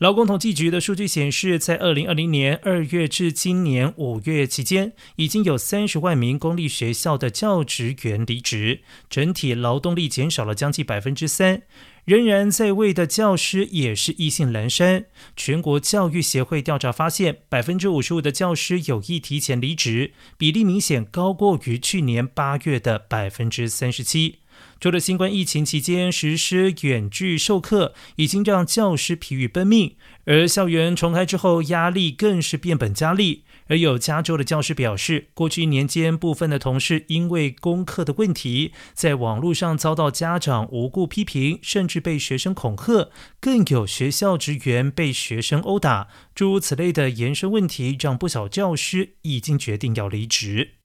劳工统计局的数据显示，在二零二零年二月至今年五月期间，已经有三十万名公立学校的教职员离职，整体劳动力减少了将近百分之三。仍然在位的教师也是意兴阑珊。全国教育协会调查发现，百分之五十五的教师有意提前离职，比例明显高过于去年八月的百分之三十七。除了新冠疫情期间实施远距授课，已经让教师疲于奔命，而校园重开之后，压力更是变本加厉。而有加州的教师表示，过去一年间，部分的同事因为功课的问题，在网络上遭到家长无故批评，甚至被学生恐吓，更有学校职员被学生殴打，诸如此类的延伸问题，让不少教师已经决定要离职。